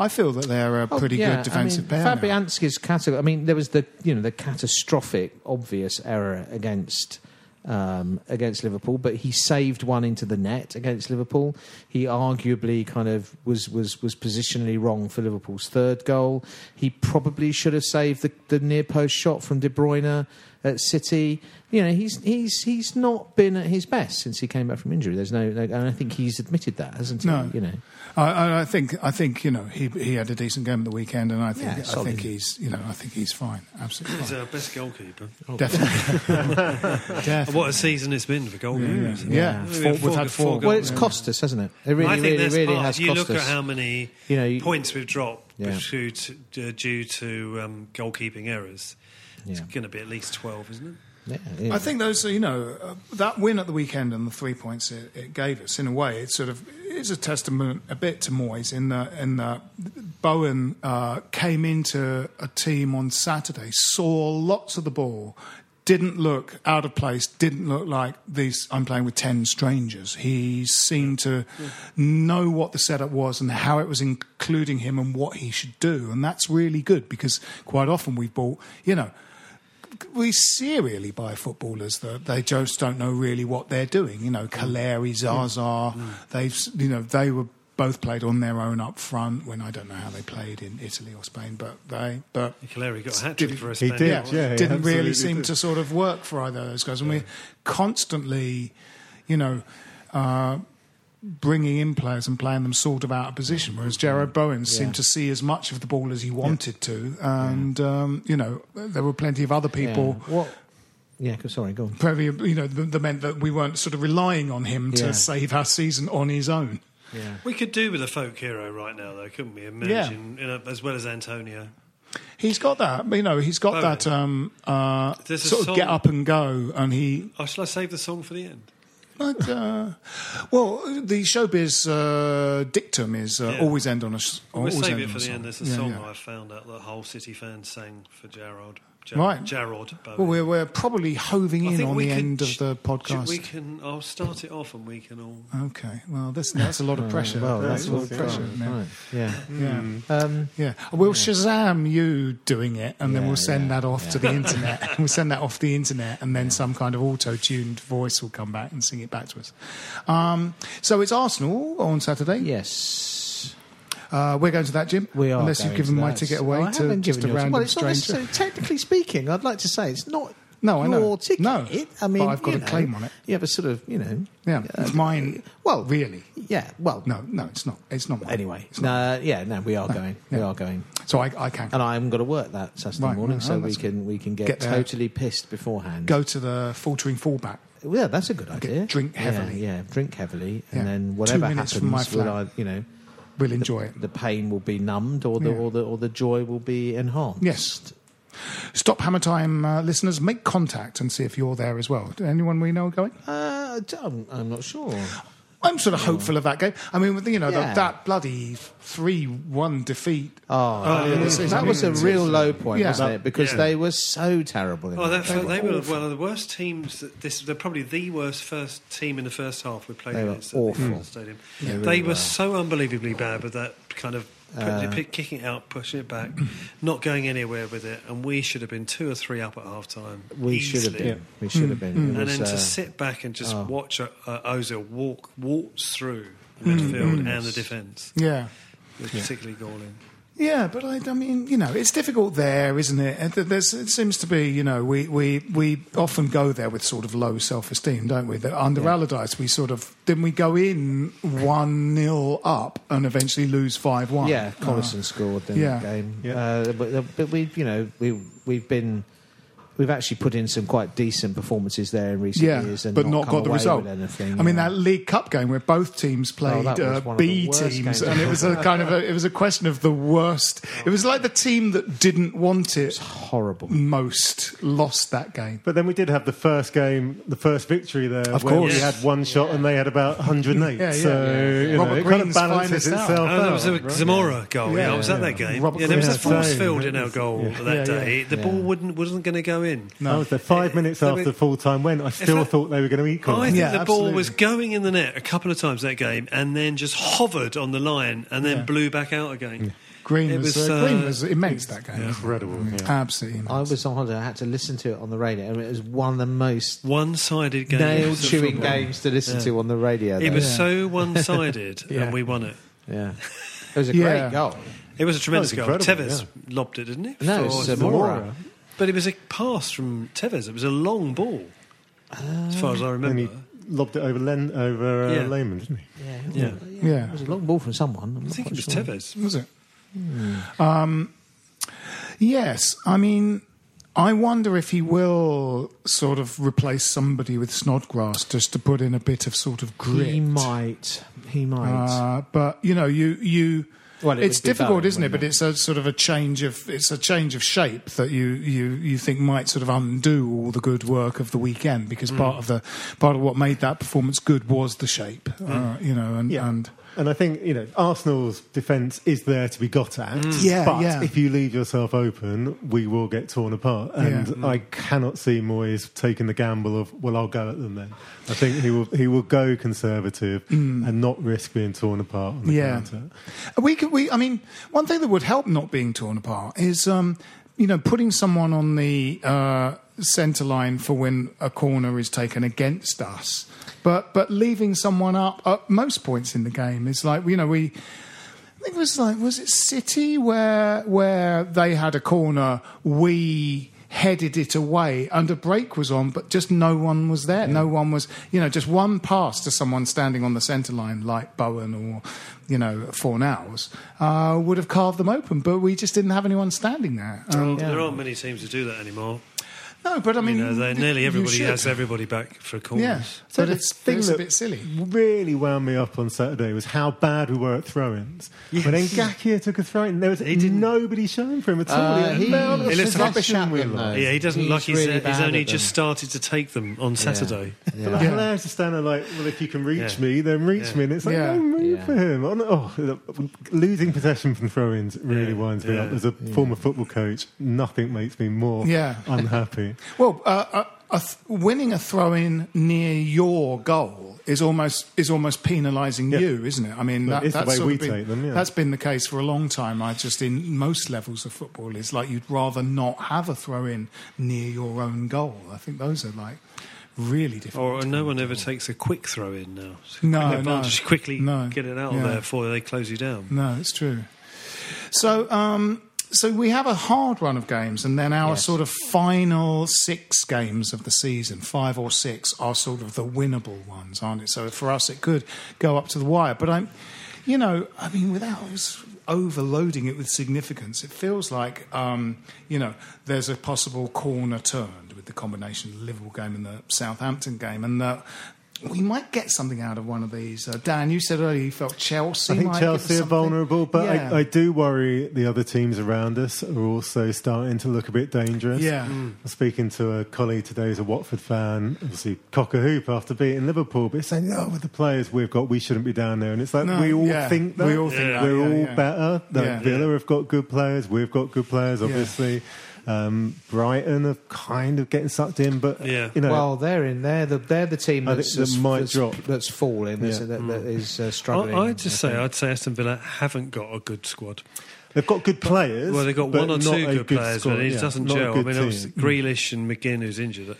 I feel that they're a Oh, pretty yeah, good defensive I mean, pair. Fabianski's category. I mean, there was the you know the catastrophic, obvious error against um, against Liverpool, but he saved one into the net against Liverpool. He arguably kind of was was was positionally wrong for Liverpool's third goal. He probably should have saved the, the near post shot from De Bruyne at City. You know, he's he's he's not been at his best since he came back from injury. There's no, no and I think he's admitted that, hasn't he? No. You know. I- I, I think I think you know he he had a decent game at the weekend, and I think Yeah, I solid. think he's you know I think he's fine, absolutely He's fine. our best goalkeeper. <laughs> definitely. definitely. What a season it's been for goalkeepers. Yeah, We've four, had we've four- had four. four Well, it's cost us, hasn't it? It really, I think really, that's really part. has You cost look us. at how many You know, you- points we've dropped Yeah. due to, uh, due to um, goalkeeping errors. It's going to be at least twelve, isn't it? Yeah, yeah. I think those, you know, uh, that win at the weekend and the three points it, it gave us, in a way, it sort of is a testament a bit to Moyes in that in that Bowen uh, came into a team on Saturday, saw lots of the ball, didn't look out of place, didn't look like these. I'm playing with ten strangers. He seemed to know what the setup was and how it was including him and what he should do, and that's really good because quite often we've bought, you know we serially buy footballers that they just don't know really what they're doing. You know, mm. Calleri, Zaza, mm. Mm. they've you know they were both played on their own up front. When I don't know how they played in Italy or Spain, but they but Calleri got a hat trick for us. He did, yeah, yeah didn't really seem did. to sort of work for either of those guys. And we're constantly, you know, uh, bringing in players and playing them sort of out of position, whereas Jarrod Bowen seemed to see as much of the ball as he wanted to. And, um, you know, there were plenty of other people. Yeah. What? Yeah, sorry, go on. Probably, you know, that that meant that we weren't sort of relying on him to Yeah. save our season on his own. Yeah. We could do with a folk hero right now, though, couldn't we? Imagine, you know, as well as Antonio. He's got that, you know, he's got Bowen. that um, uh, sort of song- get up and go, and he Oh, shall I save the song for the end? But, uh, well, the showbiz uh, dictum is uh, Yeah. always end on a. s- We'll always save end it for the song. end. There's a Yeah, song yeah. I found out that Hull City fans sang for Gerard. Right. Gerard Bowen. Well, we're, we're probably hoving I in on the could end of the podcast. We can. I'll start it off, and we can all. Okay, well, that's that's a lot of pressure. Well, that's that's a lot of pressure. right. Yeah. Yeah. Yeah. Um, Yeah, we'll Shazam you doing it, and then we'll send yeah, that off to the internet. <laughs> we'll send that off the internet, and then some kind of auto-tuned voice will come back and sing it back to us. Um, so it's Arsenal on Saturday. yes. Uh, we're going to that, Jim. We are. unless you've given to my ticket away Oh, to haven't just a random Well, it's not stranger. necessarily. Technically speaking, I'd like to say it's not. No, I know. ticket. No, I mean, but I've got a know, claim on it. You have a sort of, you know. Yeah, it's mine. Well, really. Yeah. Well. No, no, it's not. It's not mine. Anyway, It's not. no, yeah, no, we are going. We are going, So I, I can and I haven't got to work that Saturday Right, morning, right, so we can we can get, Get there. totally pissed beforehand. go to the faltering fallback. Yeah, that's a good idea. drink heavily. Yeah, drink heavily, Yeah. and then whatever happens, from my will. I, you know, We'll enjoy it. the pain will be numbed, or the Yeah. or the or the joy will be enhanced. Yes. Stop Hammer Time uh, listeners, make contact and see if you're there as well. Anyone we know going? Uh, I'm, I'm not sure. I'm sort of hopeful of that game. I mean, you know, the- that bloody 3 1 defeat. Oh, oh earlier this season. that was a real low point, Yeah. wasn't it? Because Yeah. they were so terrible. In Oh, that that, game. they were one of the worst teams. That this they're probably the worst first team in the first half we played They were against at awful. the stadium. They They, really were were. so unbelievably bad with that kind of put- Uh, pick- kicking it out, pushing it back, <clears throat> not going anywhere with it, and we should have been two or three up at half time. we should have easily. been. We should have been. It And was, then uh, to sit back and just oh. watch uh, uh, Ozil walk waltz through midfield Mm. and the defence Yeah. was particularly galling. Yeah, but I, I mean, you know, it's difficult there, isn't it? And There's, it seems to be, you know, we, we, we often go there with sort of low self esteem, don't we? That under Allardyce, we sort of didn't we go in one 0 up and eventually lose five one? Yeah, Collison scored in yeah. that game. Yeah. Uh, but, but we've, you know, we we've been. We've actually put in some quite decent performances there in recent Yeah, years, and but not, not come got the away result. with Anything, I mean, that League Cup game where both teams played that was uh, one of the B teams, and it was a kind of a, it was a question of the worst. It was like the team that didn't want it it horrible. most lost that game. But then we did have the first game, the first victory there, Of where course. we had one shot and they had about 108. Yeah, yeah, so yeah. you know, Robert it kind of balances finest hour. itself Oh, there was a out. right? Zamora goal. Yeah, Yeah, I was at yeah. that game. Robert yeah, there was a Green's force field in our goal that day. The ball wouldn't wasn't going to go in. I was there five minutes They after were- full time went. I still I- thought they were going to I think Yeah, the absolutely. ball was going in the net a couple of times that game, and then just hovered on the line, and then Yeah. blew back out again. Green was, was, uh, uh, Green was immense that game. Incredible. Yeah. Absolutely. Immense. I was on holiday. I had to listen to it on the radio. I mean, it was one of the most One-sided game. Nail chewing games to listen Yeah. to on the radio. It though. was so one-sided, <laughs> Yeah. and we won it. yeah. It was a Yeah. great goal. It was a tremendous That goal. was Tevez incredible, lobbed it, didn't it? No, For it's Zamora. Zamora. But it was a pass from Tevez. It was a long ball, as far as I remember. And remember. he lobbed it over Len over uh, Yeah. Lehmann, didn't he? Yeah, Yeah. Yeah. It was a long ball from someone. I'm I not think it quite was sure. Tevez. Was it? Um, yes, I mean, I wonder if he will sort of replace somebody with Snodgrass just to put in a bit of sort of grit. He might. He might. Uh, but you know, you you. Well, it it's difficult, isn't it? But it's a sort of a change of it's a change of shape that you you you think might sort of undo all the good work of the weekend because part of the part of what made that performance good was the shape, uh, you know, and Yeah. and And I think you know Arsenal's defence is there to be got at. Yeah, but yeah. if you leave yourself open, we will get torn apart. And Yeah. I cannot see Moyes taking the gamble of well, I'll go at them then. I think he will he will go conservative and not risk being torn apart on the Mm. Yeah. counter. We could, we, I mean, one thing that would help not being torn apart is um, you know, putting someone on the uh, centre line for when a corner is taken against us, but but leaving someone up at most points in the game is like you know we. I think it was like was it City where where they had a corner we headed it away and a break was on but just no one was there no one was you know just one pass to someone standing on the centre line like Bowen or you know Fornals uh, would have carved them open but we just didn't have anyone standing there Um, There aren't many teams that do that anymore. No but I mean you know, they- nearly everybody has everybody back for corners. yeah So but the it's, thing it's a bit silly Really wound me up on Saturday was how bad we were at throw-ins. When Ngakia took a throw-in, there was didn't- nobody showing for him at all. Uh, The he- He looks rubbish possession at we them, though. Yeah, he doesn't He's like he's, really he's bad only just started to take them on Saturday. Yeah. But Yeah. hilarious to stand there like, well, if you can reach Yeah. me, then reach Yeah. me. And it's like, Yeah. no move Yeah. for him. Oh, no. oh, losing possession from throw-ins really Yeah. winds me Yeah. up. As a former football coach, nothing makes me more <laughs> unhappy. Well, uh, a, a th- winning a throw-in near your goal is almost is almost penalising Yeah. you, isn't it? I mean, Well, that, it's the that's way sort we of been, take them, yeah. That's been the case for a long time. I just in most levels of football, it's like you'd rather not have a throw-in near your own goal. I think those are like really difficult. Or no one ever takes a quick throw in now. It's a No, quick no. advantage. Quickly No. get it out Yeah. of there before they close you down. No, it's true. So, um, so we have a hard run of games, and then our Yes. sort of final six games of the season, five or six, are sort of the winnable ones, aren't it? So for us, it could go up to the wire. But I'm, you know, I mean, without overloading it with significance, it feels like, um, you know, there's a possible corner turned with the combination of the Liverpool game and the Southampton game, and that. We might get something out of one of these. Uh, Dan, you said earlier you felt Chelsea. I think might give Chelsea are vulnerable, but Yeah. I, I do worry the other teams around us are also starting to look a bit dangerous. Yeah. I was speaking to a colleague today who's a Watford fan, obviously cock a hoop after beating Liverpool, but he's saying, oh, with the players we've got, we shouldn't be down there. And it's like, No, we all yeah. think that. We all think that, We're yeah, all yeah. better. Like Yeah. Villa have got good players, we've got good players, obviously. Um, Brighton are kind of getting sucked in, but, Yeah. you know, well, they're in. They're the they're the team that's, that that's, might that's, drop. that's falling. That's, Yeah. that, that is uh, I, struggling. I'd just I say. I'd say Aston Villa haven't got a good squad. they've got good players. Well, they've got one or two a good, players, squad, but it yeah, doesn't gel. I mean, team. obviously, Grealish and McGinn, who's injured,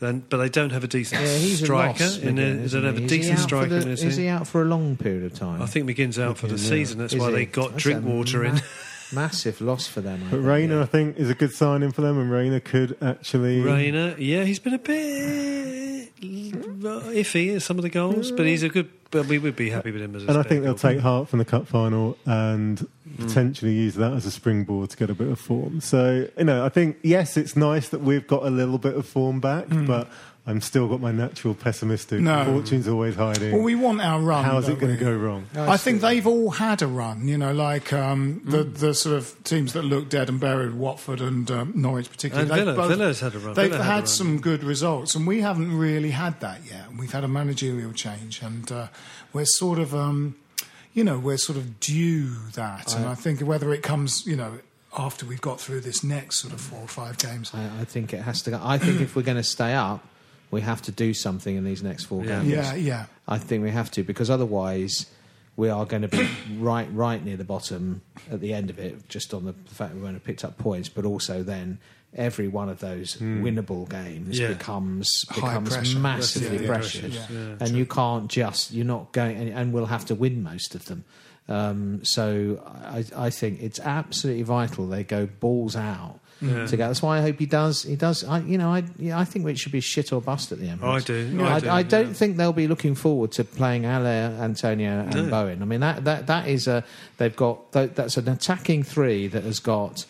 then, but they don't have a decent Yeah, he's striker. a loss. in their- they isn't don't have a he? Decent out for striker the- in their Is team. he out for a long period of time? I think McGinn's out for the yeah. season. That's Is why he? they got That's Drinkwater in. Ma- Massive loss for them. I But think, Reina, yeah. I think, is a good signing for them, and Reina could actually. Reina, yeah, he's been a bit iffy at some of the goals, but he's a good. But we would be happy with him as a And I think they'll goalkeeper. take heart from the cup final and potentially use that as a springboard to get a bit of form. So, you know, I think, yes, it's nice that we've got a little bit of form back, hmm. but I'm still got my natural pessimistic. No. Fortune's always hiding. Well, we want our run. How's it going to go wrong? I think they've all had a run, you know, like um, the the sort of teams that look dead and buried, Watford and um, Norwich particularly. And They've Villa. Villa's had a run. They've Villa had had, run. some good results, and we haven't really had that yet. We've had a managerial change, and uh, we're sort of, um, you know, we're sort of due that. and I think whether it comes, you know, after we've got through this next sort of four or five games. I, I think it has to go. I think if we're going to stay up, we have to do something in these next four Yeah. games. Yeah, yeah. I think we have to because otherwise we are going to be <coughs> right right near the bottom at the end of it, just on the fact we won't have picked up points, but also then every one of those winnable games Yeah. becomes becomes pressure. massively Yeah, yeah, pressured, pressure, yeah. and you can't just you're not going and, and we'll have to win most of them. Um, so I, I think it's absolutely vital they go balls out. Yeah. To. That's why I hope he does. He does. I, you know, I, yeah, I think it should be shit or bust at the Emirates. I do, I, I do, I don't yeah. think they'll be looking forward to playing Haller, Antonio, and No. Bowen. I mean, that, that that is a they've got that's an attacking three that has got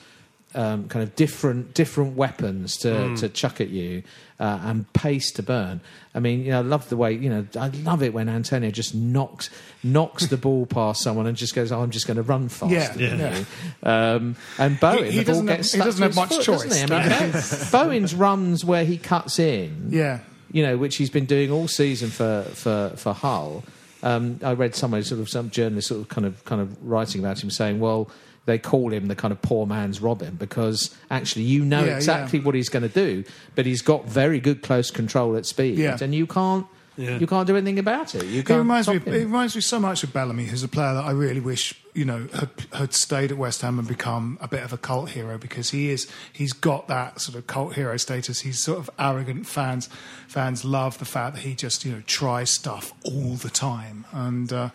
um, kind of different different weapons to, Hmm. to chuck at you uh, and pace to burn. I mean, you know, I love the way you know. I love it when Antonio just knocks knocks the ball past someone and just goes, oh, "I'm just going to run fast." Yeah, yeah. you." Um, and Bowen, He- he the ball doesn't have- he doesn't have much foot, choice? I mean, <laughs> Bowen's runs where he cuts in Yeah. you know, which he's been doing all season for for for Hull. Um, I read somewhere, sort of some journalist, sort of kind of kind of writing about him, saying, "Well, they call him the kind of poor man's Robben because actually you know Yeah, exactly yeah. what he's going to do, but he's got very good close control at speed, Yeah. and you can't Yeah. you can't do anything about it. You It can't reminds me. stop It reminds me so much of Bellamy, who's a player that I really wish you know, had, had stayed at West Ham and become a bit of a cult hero because he is he's got that sort of cult hero status. He's sort of arrogant. Fans fans love the fact that he just you know tries stuff all the time and. Uh,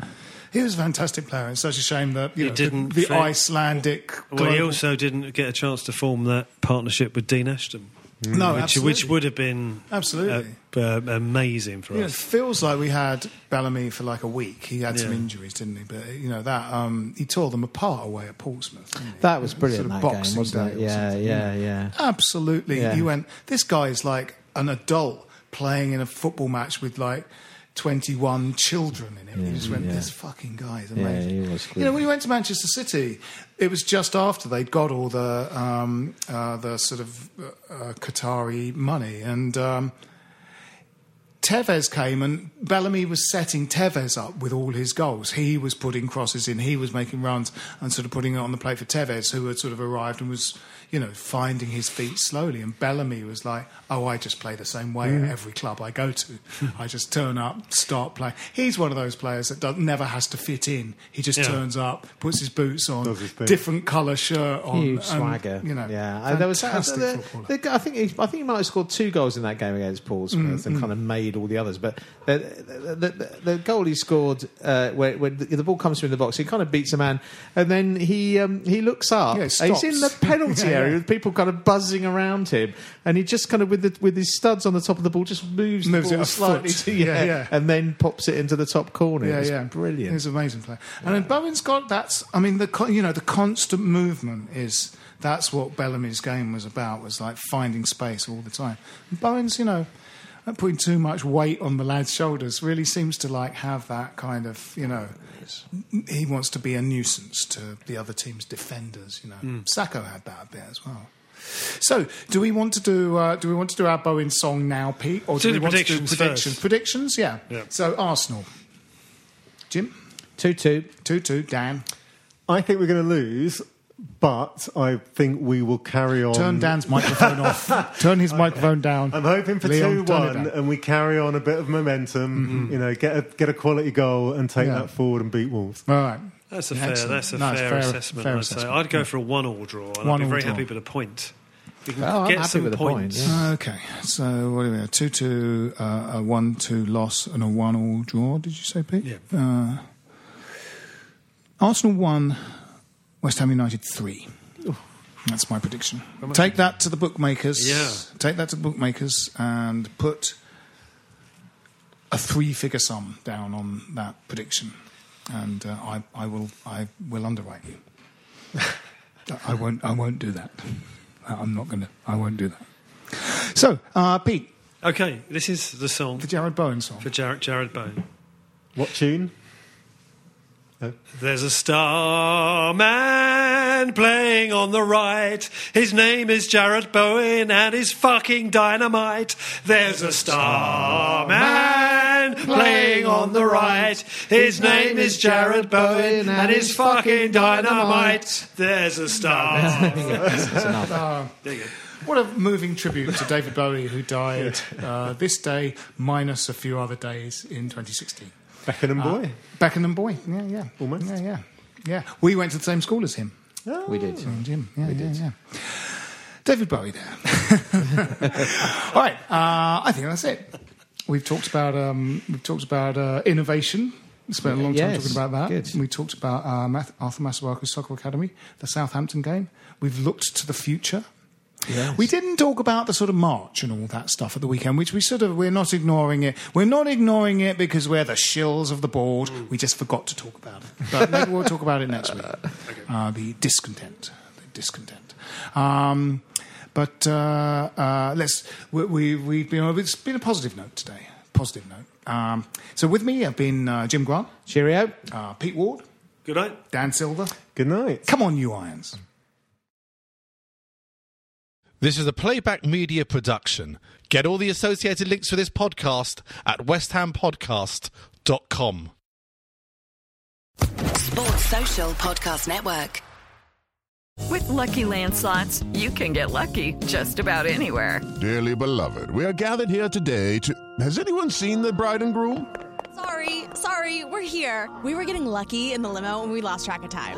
he was a fantastic player. It's such a shame that you know, didn't the, the fit- Icelandic. Well, he also didn't get a chance to form that partnership with Dean Ashton. No, which, absolutely. which would have been Absolutely. uh, uh, amazing for You know, it feels like we had Bellamy for like a week. He had some injuries, didn't he? But you know that um, he tore them apart away at Portsmouth. didn't he? That was brilliant. Sort of that game, Boxing wasn't it? Day or Yeah, yeah, yeah. Absolutely. Yeah. You went. This guy's like an adult playing in a football match with like. 21 children in it. you just went, yeah. this fucking guy is Yeah, amazing. was You know, when he went to Manchester City, it was just after they'd got all the um, uh, the sort of uh, uh, Qatari money, and um, Tevez came and Bellamy was setting Tevez up with all his goals. He was putting crosses in, he was making runs and sort of putting it on the plate for Tevez, who had sort of arrived and was, you know, finding his feet slowly. And Bellamy was like, "Oh, I just play the same way Mm. at every club I go to. <laughs> I just turn up, start playing." He's one of those players that does, never has to fit in. He just Yeah. turns up, puts his boots on, his different colour shirt on, Huge and, swagger. You know, yeah. There was the- the- I think he, I think he might have scored two goals in that game against Portsmouth Mm, and kind of made all the others. But the, the, the, the goal he scored uh, where, when the, the ball comes through in the box, he kind of beats a man, and then he um, he looks up. Yeah, he's in the <laughs> penalty Yeah, area yeah. with people kind of buzzing around him, and he just kind of with the, with his studs on the top of the ball just moves, Moves the it slightly to yeah, Yeah, and then pops it into the top corner. Yeah, It's yeah, brilliant. He's an amazing player. And then Bowen's got that's. I mean, the you know the constant movement is that's what Bellamy's game was about. Was like finding space all the time. And Bowen's, you know, putting too much weight on the lad's shoulders. Really seems to like have that kind of you know. He wants to be a nuisance to the other team's defenders. You know, Sako had that a bit as well. So, do we want to do? Uh, do we want to do our Bowen song now, Pete, or do, Do we want to do predictions predictions? first. Predictions, yeah. Yeah. So, Arsenal, Jim. Two two. 2 2, Dan. I think we're going to lose, but I think we will carry on. Turn Dan's microphone off. <laughs> Turn his microphone down. I'm hoping for Leon, two one, and we carry on a bit of momentum. You know, get a get a quality goal and take Yeah. that forward and beat Wolves. All right. That's a fair. Excellent. That's a No, fair, fair- assessment. fair I'd assessment. say I'd go for a one-all draw, and I'd be very draw. happy with a point. We can Oh, I'm get happy some with a point, points. yeah. Okay. So, what do we have? 2 2, uh, a 1 2 loss, and a 1 all draw, did you say, Pete? Yeah. Uh, Arsenal 1, West Ham United 3. That's my prediction. Take that to the bookmakers. Yeah. Take that to the bookmakers and put a three figure sum down on that prediction. And uh, I, I, will, I will underwrite you. <laughs> I won't. I won't do that. I'm not going to. I won't do that. So, uh, Pete, Okay, this is the song the Jarrod Bowen song. for Jarrod, Jarrod Bowen. What tune? There's a starman playing on the right. His name is Jarrod Bowen and he's fucking dynamite. There's a starman playing on the right. His name is Jarrod Bowen and he's fucking dynamite. There's a star. there you go. What a moving tribute to David Bowie, who died <laughs> uh, this day minus a few other days in 2016. Beckenham boy. Beckenham boy. Yeah, yeah, Almost. Yeah, yeah, yeah. We went to the same school as him. We did. and Jim. Yeah, yeah, yeah. David Bowie there. <laughs> All right, uh, I think that's it. We've talked about um, we've talked about uh, innovation. We spent a long time Yes, talking about that. good. We talked about uh, Math- Arthur Masuaku's Soccer Academy, the Southampton game. We've looked to the future. Yes. We didn't talk about the sort of march and all that stuff at the weekend, which we sort of we're not ignoring it. We're not ignoring it because we're the shills of the board. We just forgot to talk about it. But maybe we'll talk about it next week. <laughs> Uh, the discontent, the discontent. Um, but uh, uh, let's we, we we've been it's been a positive note today. Positive note. Um, so with me have been uh, Jim Grant, Cheerio. uh, Pete Ward, Good night. Dan Silver. Good night. Come on, you irons. This is a playback media production. Get all the associated links for this podcast at westhampodcast.com. Sports Social Podcast Network. With Lucky Land slots, you can get lucky just about anywhere. Dearly beloved, we are gathered here today to. Has anyone seen the bride and groom? Sorry, sorry, we're here. We were getting lucky in the limo and we lost track of time.